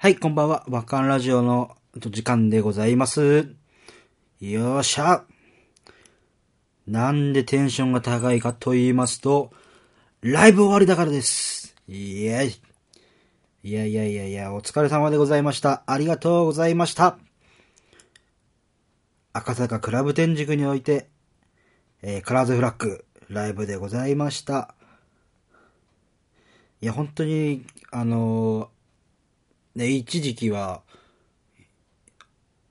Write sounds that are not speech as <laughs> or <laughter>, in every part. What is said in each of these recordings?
はい、こんばんは。バカンラジオの時間でございます。よっしゃ。なんでテンションが高いかと言いますと、ライブ終わりだからです。イエイ。いやいやいやいや、お疲れ様でございました。ありがとうございました。赤坂クラブ天竺において、えーカラーズフラッグ、ライブでございました。いや、本当に、あのーね、一時期は、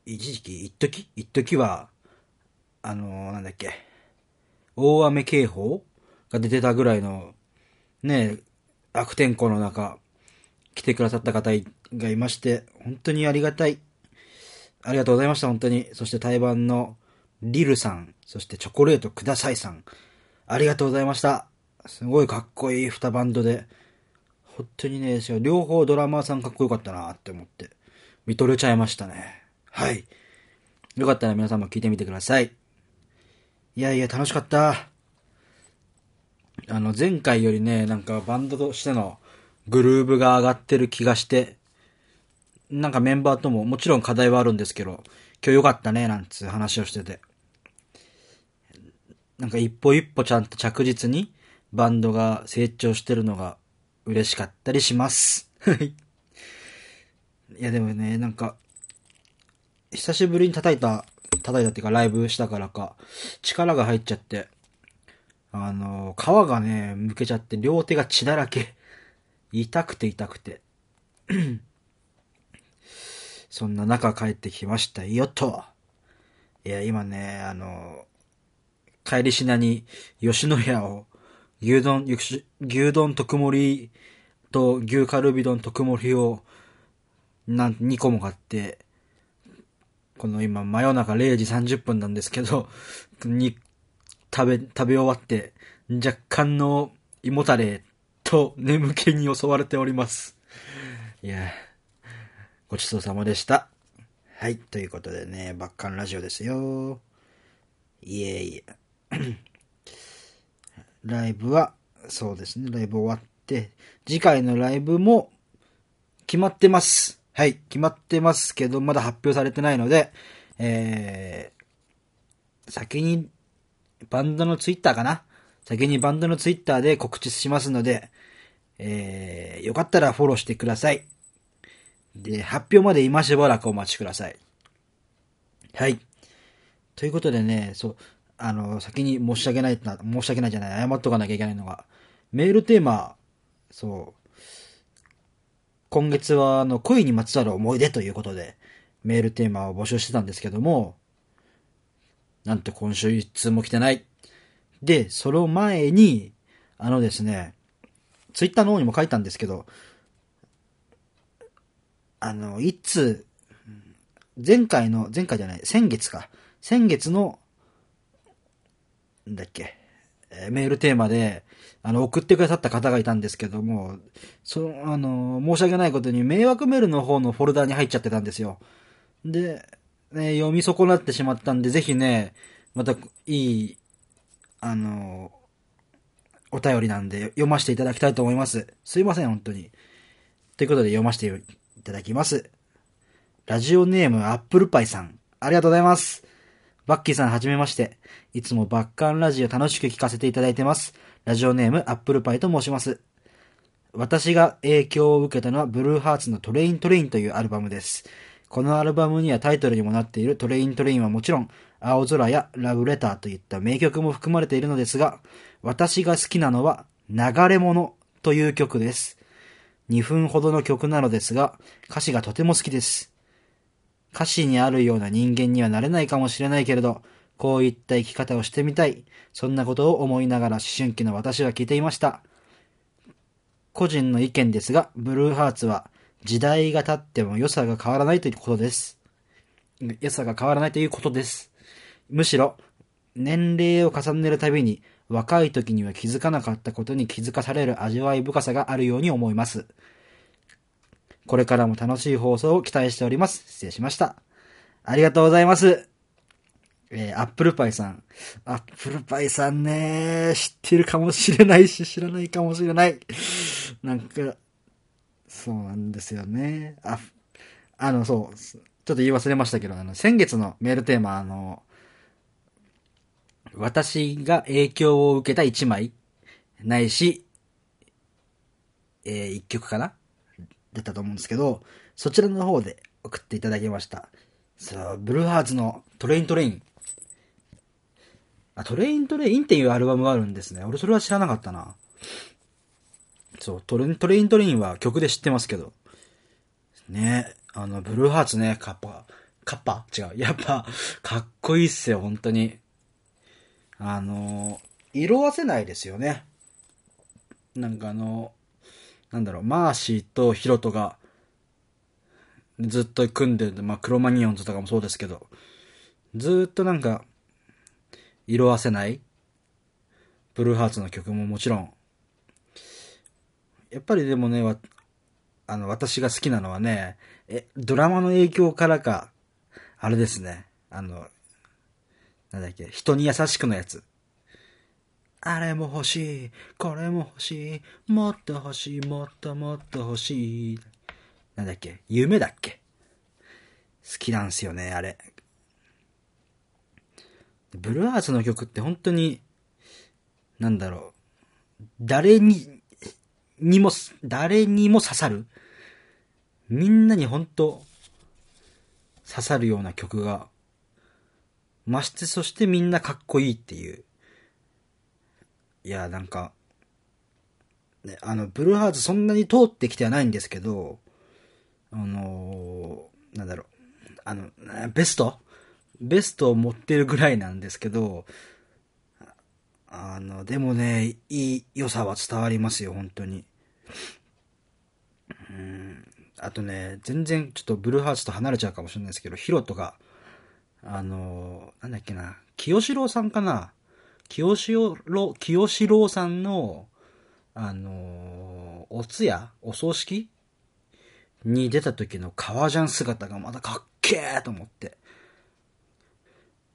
一時期、一時一時は、あのーなんだっけ、大雨警報が出てたぐらいの、ね、悪天候の中、来てくださった方がいまして、本当にありがたい。ありがとうございました、本当に。そして対バンのリルさん、そしてチョコレートくださいさん、ありがとうございました。すごいかっこいい二バンドで、本当にね、両方ドラマーさんかっこよかったなって思って、見とれちゃいましたね。はい。よかったら皆さんも聞いてみてください。いやいや、楽しかった。あの、前回よりね、なんかバンドとしてのグルーブが上がってる気がして、なんかメンバーとももちろん課題はあるんですけど、今日よかったね、なんつう話をしてて。なんか一歩一歩ちゃんと着実にバンドが成長してるのが嬉しかったりします。はい。いやでもね、なんか、久しぶりに叩いた、叩いたっていうかライブしたからか、力が入っちゃって、あの、皮がね、むけちゃって両手が血だらけ。痛くて痛くて。<clears throat> そんな中帰ってきましたよと。いや、今ね、あの、帰りしなに吉野家を牛丼、牛丼特盛りと牛カルビ丼特盛りをなん2個も買って、この今真夜中0時30分なんですけど、に、食べ、食べ終わって若干の胃もたれと眠気に襲われております。いや、ごちそうさまでした。はい、ということでね、バッカンラジオですよ。いえいえ。ライブは、そうですね、ライブ終わって、次回のライブも決まってます。はい、決まってますけど、まだ発表されてないので、えー、先に、バンドのツイッターかな？先にバンドのツイッターで告知しますので、えー、よかったらフォローしてください。で、発表まで今しばらくお待ちください。はい。ということでね、そう、あの、先に申し訳ないな、申し訳ないじゃない、謝っとかなきゃいけないのが、メールテーマ、そう、今月は、あの、恋にまつわる思い出ということで、メールテーマを募集してたんですけども、なんと今週一通も来てない。で、その前に、あのですね、ツイッターの方にも書いたんですけど、あの、一通、前回の、前回じゃない、先月か。先月の、だっけ、えーメールテーマで、あの、送ってくださった方がいたんですけども、その、あの、申し訳ないことに迷惑メールの方のフォルダに入っちゃってたんですよ。で、ね、読み損なってしまったんで、ぜひね、また、いい、あの、お便りなんで、読ませていただきたいと思います。すいません、本当に。ということで、読ませていただきます。ラジオネームアップルパイさん。ありがとうございます。バッキーさんはじめまして。いつもバッカンラジオ楽しく聞かせていただいてます。ラジオネームアップルパイと申します。私が影響を受けたのはブルーハーツのトレイントレインというアルバムです。このアルバムにはタイトルにもなっているトレイントレインはもちろん、青空やラブレターといった名曲も含まれているのですが、私が好きなのは流れ物という曲です。2分ほどの曲なのですが、歌詞がとても好きです。歌詞にあるような人間にはなれないかもしれないけれど、こういった生き方をしてみたい。そんなことを思いながら思春期の私は聞いていました。個人の意見ですが、ブルーハーツは時代が経っても良さが変わらないということです。良さが変わらないということです。むしろ、年齢を重ねるたびに、若い時には気づかなかったことに気づかされる味わい深さがあるように思います。これからも楽しい放送を期待しております。失礼しました。ありがとうございます。えー、アップルパイさん。アップルパイさんね、知ってるかもしれないし、知らないかもしれない。なんか、そうなんですよね。あ、あの、そう、ちょっと言い忘れましたけど、あの、先月のメールテーマ、あの、私が影響を受けた一枚、ないし、えー、一曲かなだったと思うんですけど、そちらの方で送っていただきました。そう、ブルーハーツの TRAIN-TRAIN。あ、 TRAIN-TRAIN っていうアルバムがあるんですね。俺それは知らなかったな。そう、トレトレイントレインは曲で知ってますけど。ねあの、ブルーハーツね、カッパ、カッパ？違う。やっぱ、かっこいいっすよ、本当に。あの、色褪せないですよね。なんかあの、なんだろう、マーシーとヒロトが、ずっと組んでる、まあ、クロマニオンズとかもそうですけど、ずっとなんか、色褪せない、ブルーハーツの曲ももちろん、やっぱりでもね、あの、私が好きなのはね、え、ドラマの影響からか、あれですね、あの、なんだっけ、人に優しくのやつ。あれも欲しい、これも欲しい、もっと欲しい、もっともっと欲しい。なんだっけ、夢だっけ？好きなんすよね、あれ。ブルーハーツの曲って本当に、なんだろう、誰に、にも、誰にも刺さる？みんなに本当刺さるような曲が、ましてそしてみんなかっこいいっていう。いや、なんか、ね、あの、ブルーハーツそんなに通ってきてはないんですけど、あのー、なんだろう、あの、ベスト？ベストを持ってるぐらいなんですけど、あの、でもね、いい良さは伝わりますよ、本当に。うん。あとね、全然ちょっとブルーハーツと離れちゃうかもしれないですけど、ヒロトが、あの、なんだっけな、清志郎さんかな？清志郎、清志郎さんの、あの、お通夜お葬式？に出た時の革ジャン姿がまたかっけーと思って。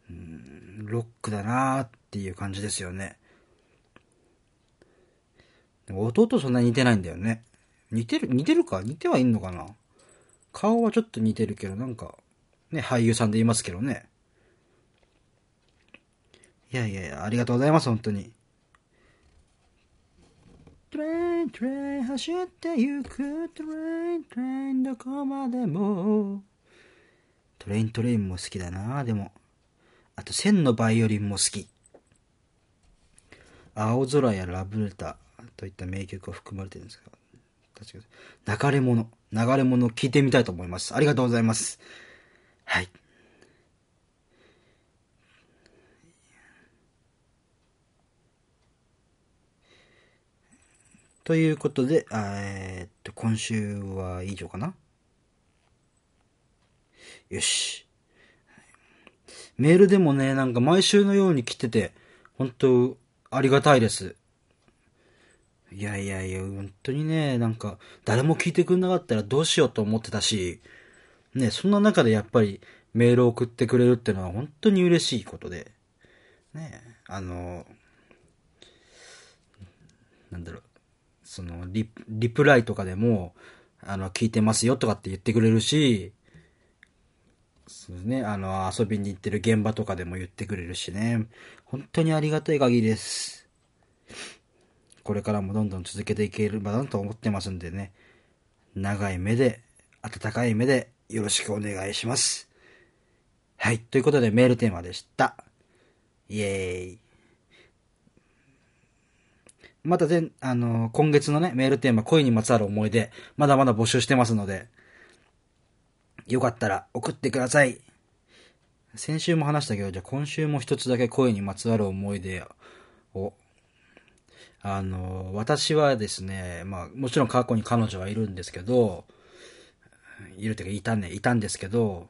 うん、ロックだなーっていう感じですよね。弟そんなに似てないんだよね。似てる、似てるか？似てはいんのかな？顔はちょっと似てるけど、なんか、ね、俳優さんで言いますけどね。いやいやいや、ありがとうございます、本当に。トレイン、トレイン、走ってゆく、トレイン、トレイン、どこまでも。トレイン、トレインも好きだな、でも。あと、千のバイオリンも好き。青空やラブレターといった名曲が含まれてるんですが、確か流れ者、流れ者を聞いてみたいと思います。ありがとうございます。はい。ということで、えー、っと、今週は以上かな？よし。メールでもね、なんか毎週のように来てて、本当ありがたいです。いやいやいや、本当にね、なんか、誰も聞いてくんなかったらどうしようと思ってたし、ね、そんな中でやっぱりメールを送ってくれるってのは本当に嬉しいことで、ね、あの、なんだろう、そのリ、リプライとかでも、あの、聞いてますよとかって言ってくれるし、そうですね、あの、遊びに行ってる現場とかでも言ってくれるしね、本当にありがたい限りです。これからもどんどん続けていければなと思ってますんでね、長い目で、温かい目でよろしくお願いします。はい。ということでメールテーマでした。イエーイ。また全、あの、今月のね、メールテーマ、恋にまつわる思い出、まだまだ募集してますので、よかったら送ってください。先週も話したけど、じゃあ今週も一つだけ恋にまつわる思い出を。あの、私はですね、まあ、もちろん過去に彼女はいるんですけど、いるっていうか、いたね、いたんですけど、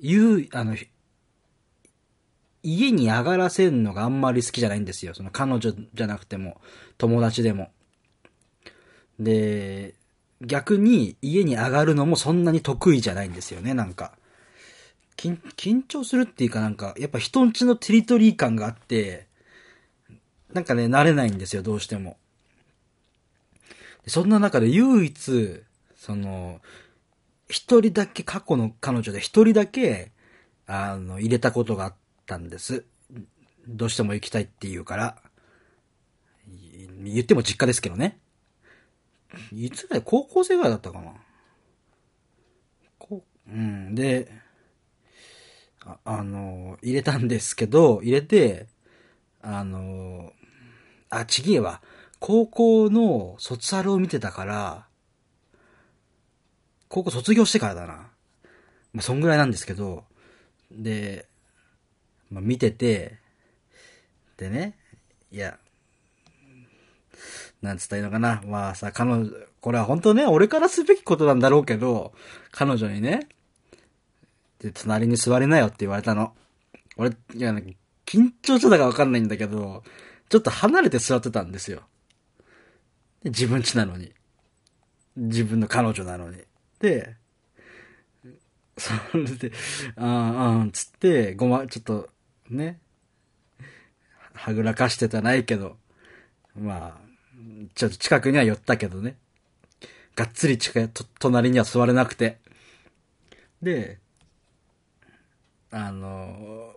言う、あの、家に上がらせるのがあんまり好きじゃないんですよ。その彼女じゃなくても、友達でも。で、逆に家に上がるのもそんなに得意じゃないんですよね、なんか。緊、緊張するっていうかなんか、やっぱ人んちのテリトリー感があって、なんかね、慣れないんですよ、どうしても。そんな中で唯一、その、一人だけ過去の彼女で一人だけ、あの、入れたことがあったんです。どうしても行きたいって言うから。言っても実家ですけどね。いつぐらい高校生ぐらいだったかな。こううん。で、ああの、入れたんですけど、入れて、あの、あ、ちげえわ。高校の卒アルを見てたから、高校卒業してからだな。まあ、そんぐらいなんですけど、で、まあ、見てて、でね、いや、なんつったらいいのかな。まあさ、彼女、これは本当ね、俺からすべきことなんだろうけど、彼女にね、で、隣に座りなよって言われたの。俺、いや、緊張してたかわかんないんだけど、ちょっと離れて座ってたんですよ。で自分家なのに。自分の彼女なのに。で、それで、あーあー、つって、ごま、ちょっと、ね、はぐらかしてたないけど、まあ、ちょっと近くには寄ったけどね。がっつり近い、と、隣には座れなくて。で、あの、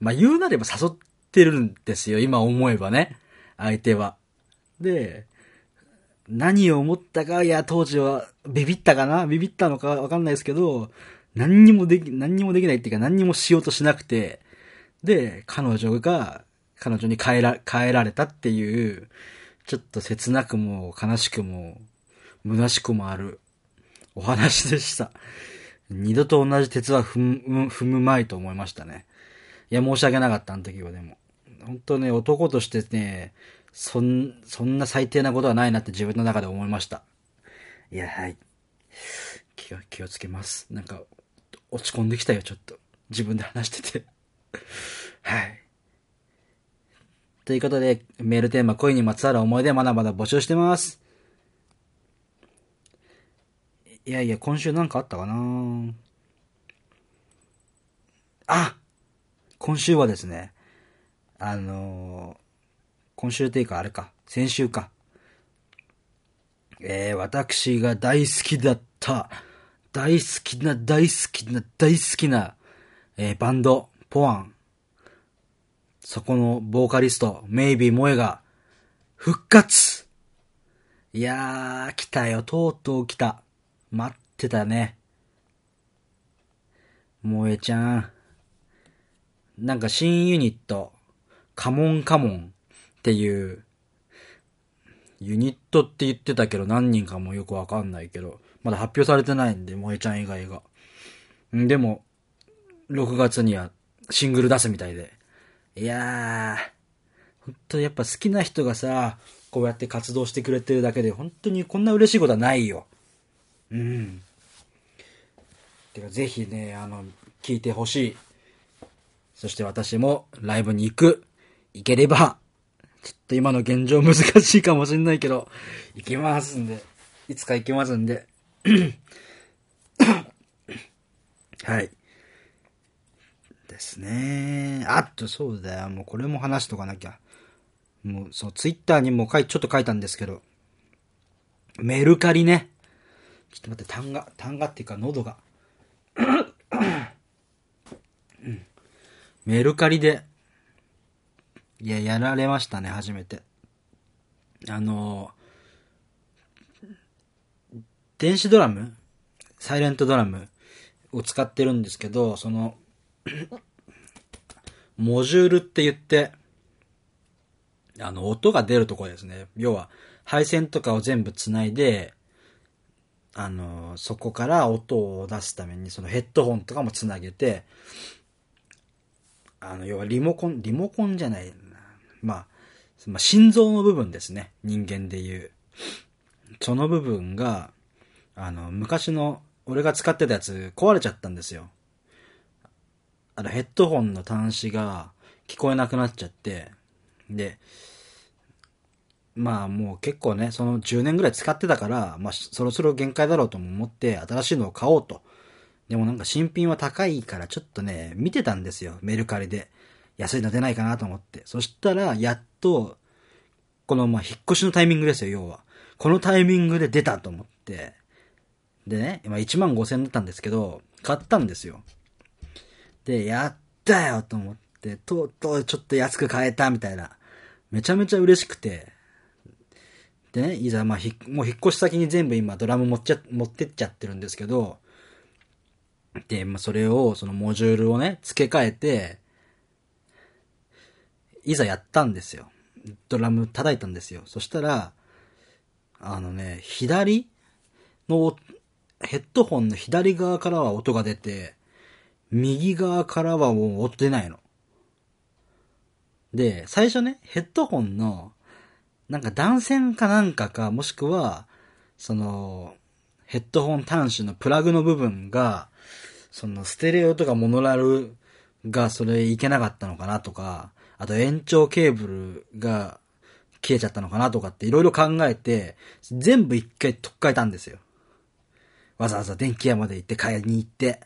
まあ、言うなれば誘ってるんですよ、今思えばね。相手は。で、何を思ったか、いや、当時は、ビビったかなビビったのかわかんないですけど、何にもでき、何にもできないっていうか、何にもしようとしなくて、で、彼女が、彼女に変えら、変えられたっていう、ちょっと切なくも悲しくも、虚しくもあるお話でした。二度と同じ鉄は踏む、踏むまいと思いましたね。いや、申し訳なかった、あの時はでも。本当ね、男としてね、そん、そんな最低なことはないなって自分の中で思いました。いや、はい。気を、気をつけます。なんか、落ち込んできたよ、ちょっと。自分で話してて。<laughs> はい。ということで、メールテーマ、恋にまつわる思い出まだまだ募集してます。いやいや、今週なんかあったかな？あ今週はですね、あのー今週っていうかあれか、先週か。えー、私が大好きだった、大好きな、大好きな、大好きな、えーバンド、ポワン。そこのボーカリスト、メイビー萌えが、復活いやー、来たよ、とうとう来た。待ってたね。萌えちゃん。なんか新ユニット、カモンカモンっていう、ユニットって言ってたけど何人かもよくわかんないけど、まだ発表されてないんで、萌えちゃん以外が。んでも、6月にはシングル出すみたいで。いやー、本当やっぱ好きな人がさ、こうやって活動してくれてるだけで、本当にこんな嬉しいことはないよ。うん。てか、ぜひね、あの、聞いてほしい。そして私もライブに行く。行ければ、ちょっと今の現状難しいかもしんないけど、行きますんで。いつか行きますんで。<coughs> はい。ですね。あっと、そうだよ。もうこれも話しとかなきゃ。もう、そう、ツイッターにも書い、ちょっと書いたんですけど、メルカリね。ちょっと待って、単が、単がっていうか喉が。うんメルカリで、いや、やられましたね、初めて。あの、電子ドラムサイレントドラムを使ってるんですけど、その、<coughs> モジュールって言って、あの、音が出るところですね。要は、配線とかを全部つないで、あの、そこから音を出すために、そのヘッドホンとかもつなげて、あの、要はリモコン、リモコンじゃないな。まあ、まあ、心臓の部分ですね。人間でいう。その部分が、あの、昔の、俺が使ってたやつ壊れちゃったんですよ。あの、ヘッドホンの端子が聞こえなくなっちゃって、で、まあもう結構ね、その10年ぐらい使ってたから、まあそろそろ限界だろうとも思って新しいのを買おうと。でもなんか新品は高いからちょっとね、見てたんですよ。メルカリで。安いの出ないかなと思って。そしたら、やっと、このまあ引っ越しのタイミングですよ、要は。このタイミングで出たと思って。でね、今1万5千円だったんですけど、買ったんですよ。で、やったよと思って、とうとうちょっと安く買えたみたいな。めちゃめちゃ嬉しくて。でね、いざまあひ、もう引っ越し先に全部今ドラム持っちゃ、持ってっちゃってるんですけど、で、まあそれを、そのモジュールをね、付け替えて、いざやったんですよ。ドラム叩いたんですよ。そしたら、あのね、左のヘッドホンの左側からは音が出て、右側からはもう音出ないの。で、最初ね、ヘッドホンの、なんか断線かなんかか、もしくは、その、ヘッドホン端子のプラグの部分が、そのステレオとかモノラルがそれいけなかったのかなとか、あと延長ケーブルが消えちゃったのかなとかっていろいろ考えて、全部一回取っ替えたんですよ。わざわざ電気屋まで行って買いに行って。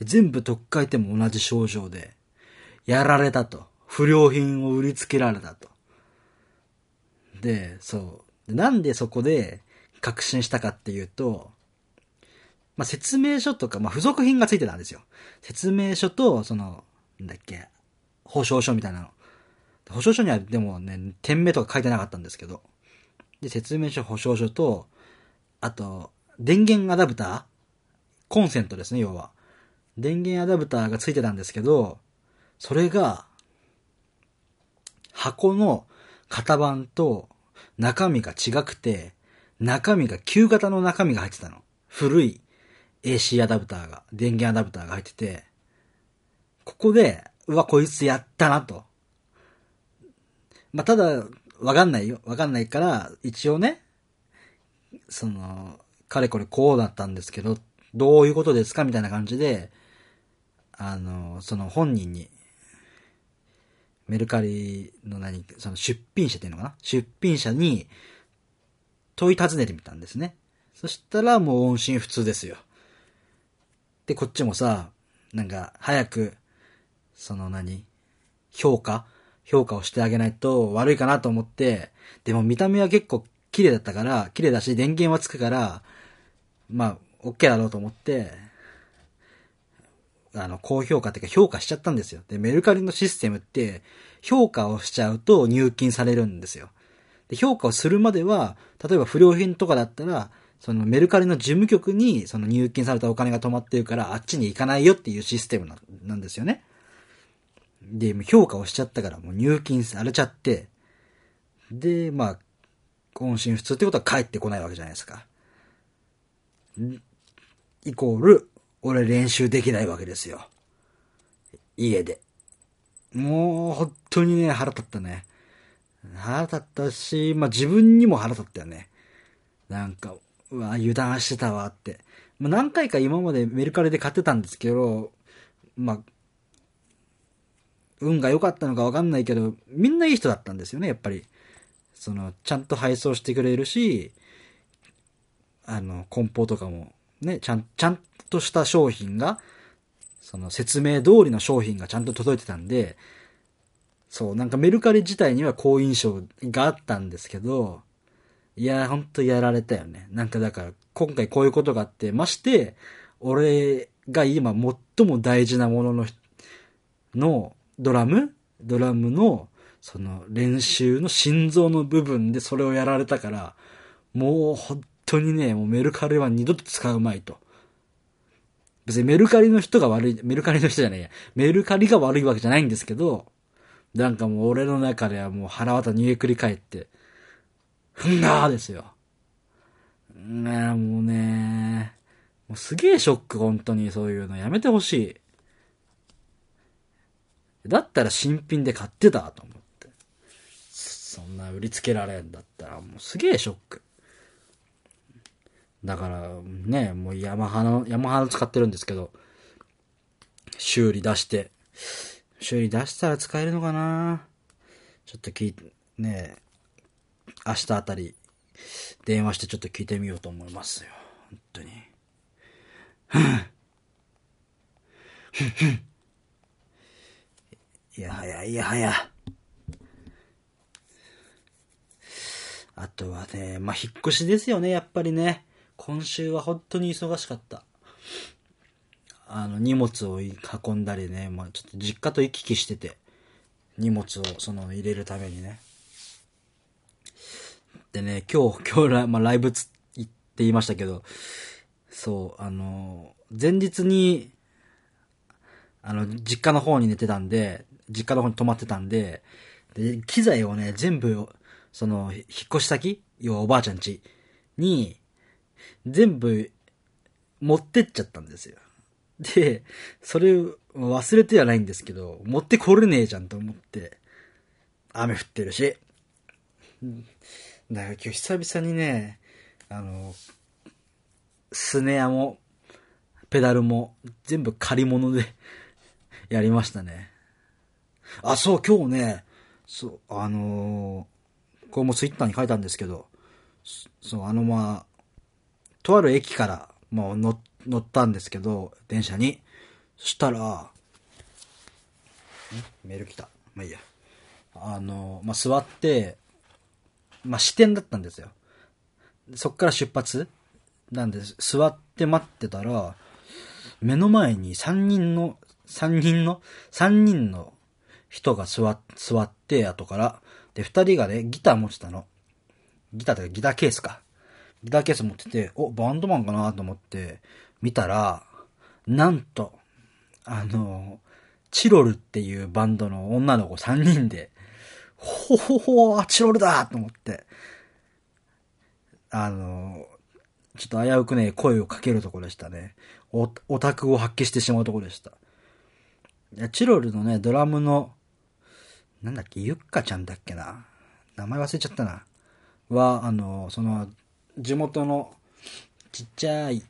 全部取っ替えても同じ症状で、やられたと。不良品を売りつけられたと。で、そう。なんでそこで確信したかっていうと、まあ、説明書とか、まあ、付属品がついてたんですよ。説明書と、その、なんだっけ、保証書みたいなの。保証書にはでもね、店名とか書いてなかったんですけど。で、説明書、保証書と、あと、電源アダプター？コンセントですね、要は。電源アダプターがついてたんですけど、それが、箱の型番と中身が違くて、中身が旧型の中身が入ってたの。古い AC アダプターが、電源アダプターが入ってて、ここで、うわ、こいつやったなと。まあ、ただ、わかんないよ。わかんないから、一応ね、その、かれこれこうだったんですけど、どういうことですかみたいな感じで、あの、その本人に、メルカリの何、その出品者っていうのかな？出品者に問い尋ねてみたんですね。そしたらもう音信不通ですよ。で、こっちもさ、なんか、早く、その何評価？評価をしてあげないと悪いかなと思って、でも見た目は結構綺麗だったから、綺麗だし電源はつくから、まあ、OK だろうと思って、あの、高評価っていうか評価しちゃったんですよ。で、メルカリのシステムって、評価をしちゃうと入金されるんですよ。で、評価をするまでは、例えば不良品とかだったら、そのメルカリの事務局にその入金されたお金が止まってるから、あっちに行かないよっていうシステムななんですよね。で、評価をしちゃったからもう入金されちゃって、で、まあ、音信不通ってことは帰ってこないわけじゃないですか。んイコール、俺練習できないわけですよ。家で。もう、本当にね、腹立ったね。腹立ったし、まあ自分にも腹立ったよね。なんか、うわ、油断してたわって。まあ何回か今までメルカリで買ってたんですけど、まあ、運が良かったのかわかんないけど、みんないい人だったんですよね、やっぱり。その、ちゃんと配送してくれるし、あの、梱包とかも、ね、ちゃん、ちゃんとした商品が、その説明通りの商品がちゃんと届いてたんで、そう、なんかメルカリ自体には好印象があったんですけど、いや、ほんとやられたよね。なんかだから、今回こういうことがあって、まして、俺が今最も大事なものの、の、ドラム？ドラムの、その練習の心臓の部分でそれをやられたから、もう本当にね、もうメルカリは二度と使うまいと。別にメルカリの人が悪い、メルカリの人じゃないや、メルカリが悪いわけじゃないんですけど、なんかもう俺の中ではもう腹渡煮えくり返って、ふんがーですよ。ねえ、もうね、もうすげえショック、本当にそういうのやめてほしい。だったら新品で買ってたと思って。そんな売りつけられんだったらもうすげえショック。だからね、もうヤマハの、ヤマハの使ってるんですけど、修理出して、修理出したら使えるのかな？ちょっと聞いて、ね明日あたり、電話してちょっと聞いてみようと思いますよ。本当に。いやはや、いやはや。あとはね、まあ、引っ越しですよね、やっぱりね。今週は本当に忙しかった。あの、荷物を運んだりね、まあちょっと実家と行き来してて、荷物をその入れるためにね。でね、今日、<laughs> 今日ラ,、まあ、ライブつって言いましたけど、そう、あの、前日に、あの、実家の方に寝てたんで、実家の方に泊まってたんで、で、機材をね、全部、その、引っ越し先要はおばあちゃん家に、全部、持ってっちゃったんですよ。で、それ、忘れてはないんですけど、持ってこれねえじゃんと思って、雨降ってるし。だから今日久々にね、あの、スネアも、ペダルも、全部借り物で <laughs> やりましたね。あ、そう、今日ね、そう、あのーこれもツイッターに書いたんですけど、そう、あの、まあ、とある駅から、まあ、乗乗ったんですけど、電車に。そしたら、メール来た。まあいいや。あの、まあ、座って、まあ、支店だったんですよ。そっから出発なんで、座って待ってたら、目の前に3人の、3人の、3人の人が座座って、後から。で、2人がね、ギター持ってたの。ギターというかギターケースか。ギターケース持ってて、お、バンドマンかなと思って、見たら、なんと、あの、チロルっていうバンドの女の子3人で、ほほほー、チロルだと思って、あの、ちょっと危うくね、声をかけるところでしたね。オオタクを発揮してしまうところでした。いやチロルのね、ドラムの、なんだっけ、ゆっかちゃんだっけな。名前忘れちゃったな。は、あの、その、地元のちっちゃい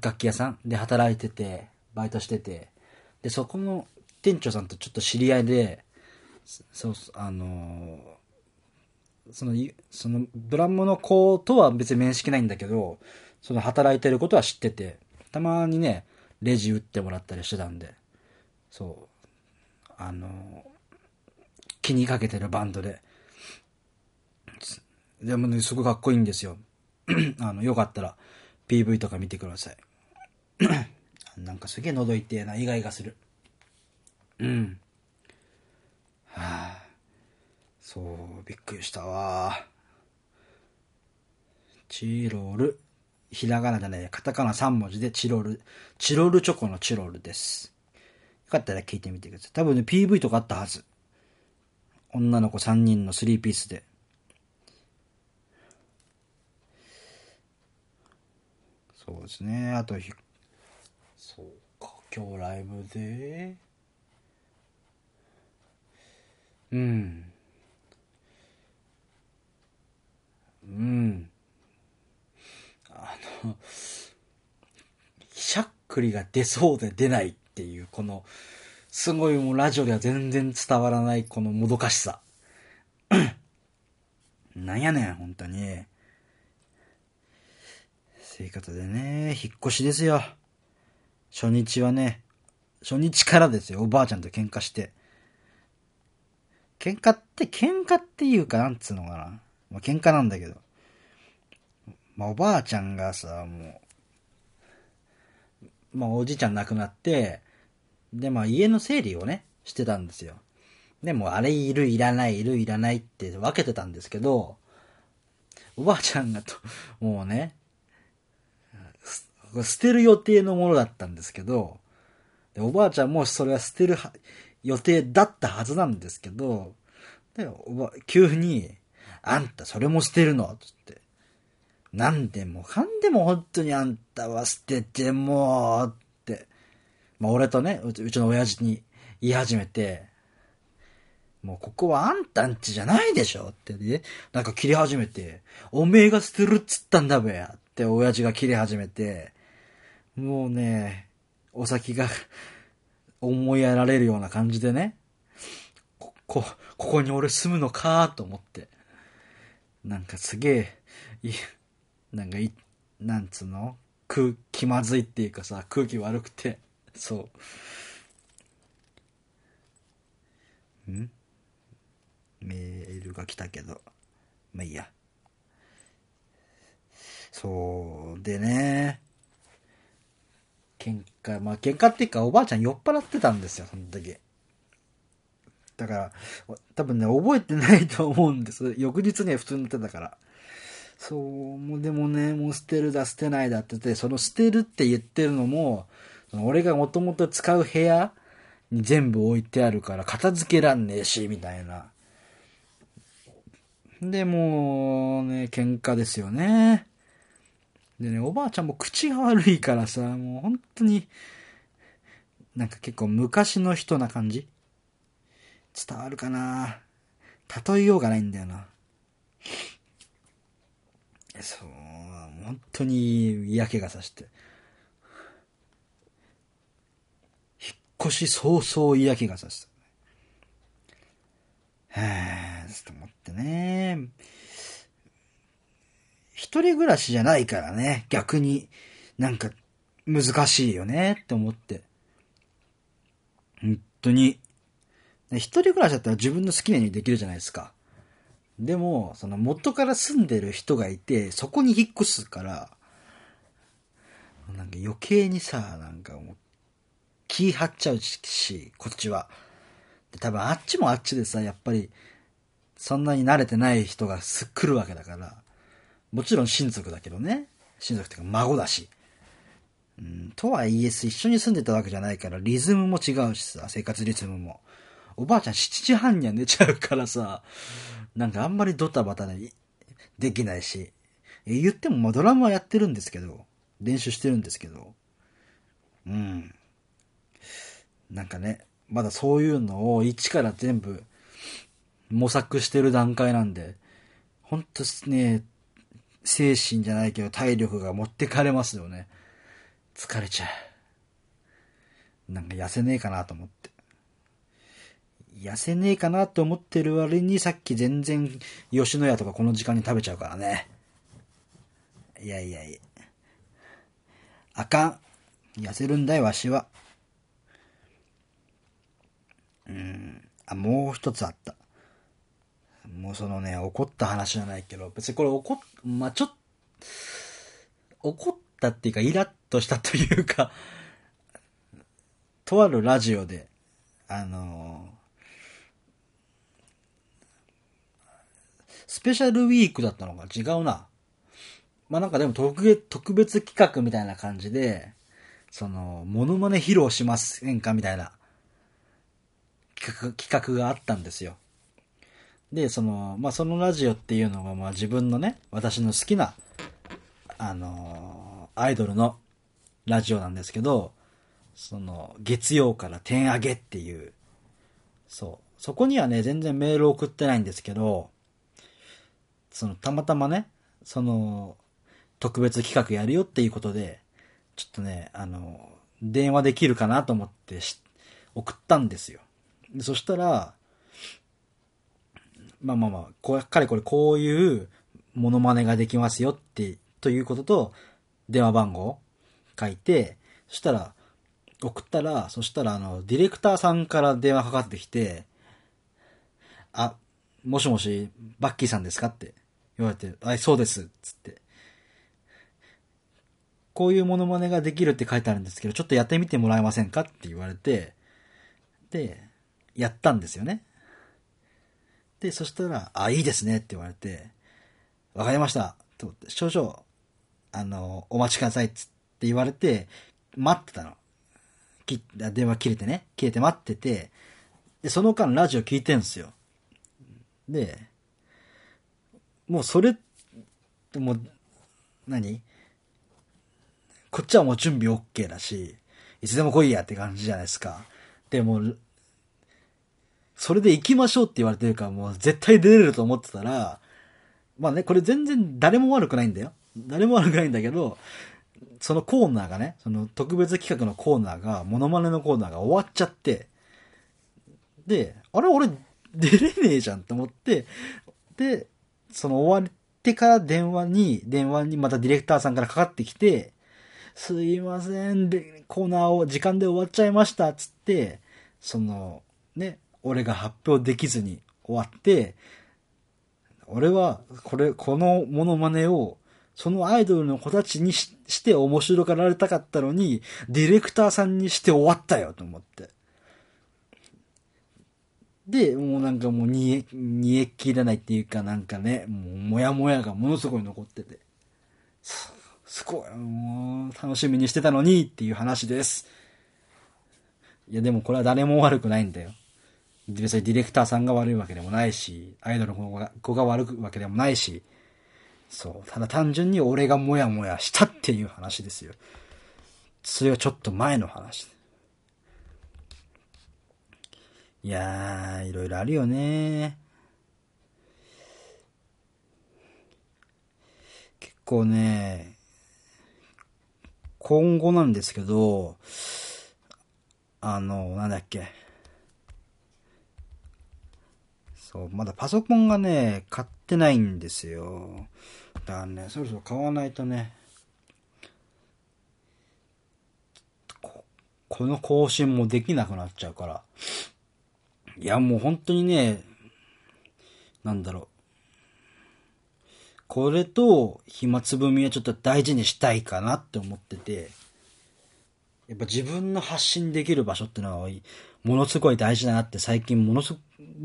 楽器屋さんで働いてて、バイトしてて、で、そこの店長さんとちょっと知り合いで、そう、あのその、その、ドラムの子とは別に面識ないんだけど、その働いてることは知ってて、たまにね、レジ打ってもらったりしてたんで、そう、あの気にかけてるバンドで。でもね、すごいかっこいいんですよ。<clears throat> あの、よかったら PV とか見てください。<clears throat> なんかすげえ喉痛えな、イガイガする。うん。はあ、そう、びっくりしたわ。チロル。ひらがなじゃない、カタカナ3文字でチロル。チロルチョコのチロルです。よかったら聞いてみてください。多分ね、PV とかあったはず。女の子3人の3ピースで。そうですね。あと、そうか、今日ライブで、うん。うん。あの、しゃっくりが出そうで出ないっていう、この、すごいもうラジオでは全然伝わらないこのもどかしさ。<clears throat> なんやねん、本当に。生活でね、引っ越しですよ。初日はね、初日からですよ、おばあちゃんと喧嘩して。喧嘩って、喧嘩っていうか、なんつうのかな。まあ、喧嘩なんだけど。まあ、おばあちゃんがさ、もう、まあ、おじいちゃん亡くなって、で、まあ、家の整理をね、してたんですよ。でも、あれいる、いらない、いる、いらないって分けてたんですけど、おばあちゃんがと、もうね、捨てる予定のものだったんですけど、おばあちゃんもそれは捨てる予定だったはずなんですけど、でおば急に、あんたそれも捨てるの？つって。なんでもかんでも本当にあんたは捨ててもって。まあ俺とね、うちうちの親父に言い始めて、もうここはあんたんちじゃないでしょ？って。ね、なんか切り始めて、おめえが捨てるっつったんだべやって親父が切り始めて、もうね、お先が <laughs> 思いやられるような感じでね、こ、こ、ここに俺住むのかと思って。なんかすげえ、い、なんかい、なんつうの？空、気まずいっていうかさ、空気悪くて、そう。ん？メールが来たけど、まあいいや。そうでね、喧嘩、まあ喧嘩っていうかおばあちゃん酔っ払ってたんですよ、その時。だから、多分ね、覚えてないと思うんです。翌日には普通に乗ってたから。そう、もうでもね、もう捨てるだ捨てないだって言って、その捨てるって言ってるのも、俺がもともと使う部屋に全部置いてあるから片付けらんねえし、みたいな。で、もうね、喧嘩ですよね。でね、おばあちゃんも口が悪いからさ、もう本当に、なんか結構昔の人な感じ？伝わるかな？例えようがないんだよな。そう、本当に嫌気がさして。引っ越し早々嫌気がさした。へえ、ちょっと思ってね。一人暮らしじゃないからね、逆になんか難しいよねって思って。本当に。一人暮らしだったら自分の好きなようにできるじゃないですか。でも、その元から住んでる人がいて、そこに引っ越すから、なんか余計にさ、なんかもう、気張っちゃうし、こっちは。で多分あっちもあっちでさ、やっぱり、そんなに慣れてない人が来るわけだから、もちろん親族だけどね。親族っていうか孫だし。うん、とはいえ、一緒に住んでたわけじゃないから、リズムも違うしさ、生活リズムも。おばあちゃん7時半には寝ちゃうからさ、なんかあんまりドタバタでできないし、言ってもまあドラムはやってるんですけど、練習してるんですけど、うん。なんかね、まだそういうのを一から全部模索してる段階なんで、ほんとね、精神じゃないけど体力が持ってかれますよね。疲れちゃう。なんか痩せねえかなと思って。痩せねえかなと思ってる割にさっき全然吉野家とかこの時間に食べちゃうからね。いやいやいや。あかん。痩せるんだよ、わしは。うん。あ、もう一つあった。もうそのね、怒った話じゃないけど、別にこれ怒っ、まあ、ちょっ怒ったっていうか、イラッとしたというか、とあるラジオで、あのースペシャルウィークだったのか？違うな。まあ、なんかでも特別、特別企画みたいな感じで、その、モノマネ披露しませんか？みたいな、企画があったんですよ。で、その、まあ、そのラジオっていうのが、まあ、自分のね、私の好きな、あのーアイドルのラジオなんですけど、その、月曜から点上げっていう、そう。そこにはね、全然メール送ってないんですけど、その、たまたまね、その、特別企画やるよっていうことで、ちょっとね、あの、電話できるかなと思ってし送ったんですよ。そしたら、まあまあまあ、こう、彼これこういうモノマネができますよって、ということと、電話番号書いて、そしたら、送ったら、そしたらあの、ディレクターさんから電話かかってきて、あ、もしもし、バッキーさんですかって言われて、はい、そうです、つって。こういうモノマネができるって書いてあるんですけど、ちょっとやってみてもらえませんかって言われて、で、やったんですよね。で、そしたら、あ、いいですねって言われて、わかりました。と思って、少々、あの、お待ちくださいっつって言われて、待ってたの。き電話切れてね。切れて待ってて、で、その間ラジオ聞いてんすよ。で、もうそれ、もう、何？こっちはもう準備 OK だし、いつでも来いやって感じじゃないですか。でも、それで行きましょうって言われてるからもう絶対出れると思ってたら、まあね、これ全然誰も悪くないんだよ。誰も悪くないんだけど、そのコーナーがね、その特別企画のコーナーが、モノマネのコーナーが終わっちゃって、で、あれ俺出れねえじゃんって思って、で、その終わってから電話に、電話にまたディレクターさんからかかってきて、すいません、でコーナーを時間で終わっちゃいました、つって、その、ね、俺が発表できずに終わって、俺は、これ、このモノマネをそのアイドルの子たちにして面白がられたかったのに、ディレクターさんにして終わったよと思って。で、もうなんかもう煮え、煮え切らないっていうかなんかね、もうもやもやがものすごい残ってて。す、すごい、もう楽しみにしてたのにっていう話です。いやでもこれは誰も悪くないんだよ。別にディレクターさんが悪いわけでもないし、アイドルの子が子が悪いわけでもないし、そう。ただ単純に俺がモヤモヤしたっていう話ですよ。それはちょっと前の話。いやー、いろいろあるよね結構ね、今後なんですけど、あの、なんだっけ。そう、まだパソコンがね、買ってないんですよ。だからね、そろそろ買わないとね、ここの更新もできなくなっちゃうから。いや、もう本当にね、なんだろう。これと暇つぶみはちょっと大事にしたいかなって思ってて、やっぱ自分の発信できる場所ってのは、ものすごい大事だなって最近ものす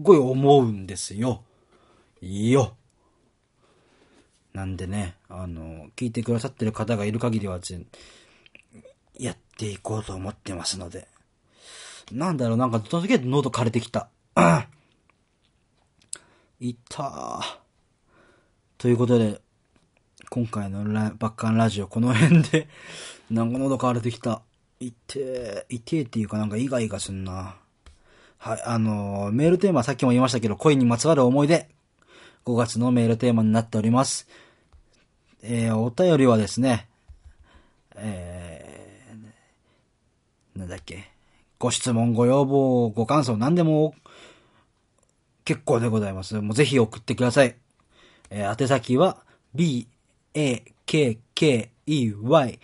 ごい思うんですよ。いいよ。なんでね、あの、聞いてくださってる方がいる限りは、やっていこうと思ってますので。なんだろう、なんか、とにかく喉枯れてきた。いたー。ということで、今回のバッカンラジオこの辺で、なんか喉枯れてきた。いてー、いてっていうかなんかイガイガすんな。はい、あの、メールテーマさっきも言いましたけど、恋にまつわる思い出。5月のメールテーマになっております。えー、お便りはですね、えー、なんだっけ。ご質問、ご要望、ご感想、何でも結構でございます。もうぜひ送ってください。えー、宛先は b, a, k, k, e, y,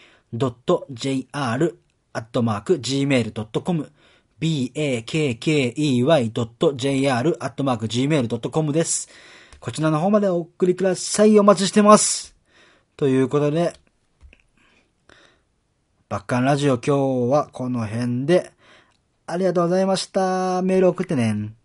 j, r, アットマーク、gmail.com、b-a-k-k-e-y.jr、アットマーク、gmail.com です。こちらの方までお送りください。お待ちしてます。ということで、バッカンラジオ今日はこの辺で、ありがとうございました。メール送ってね。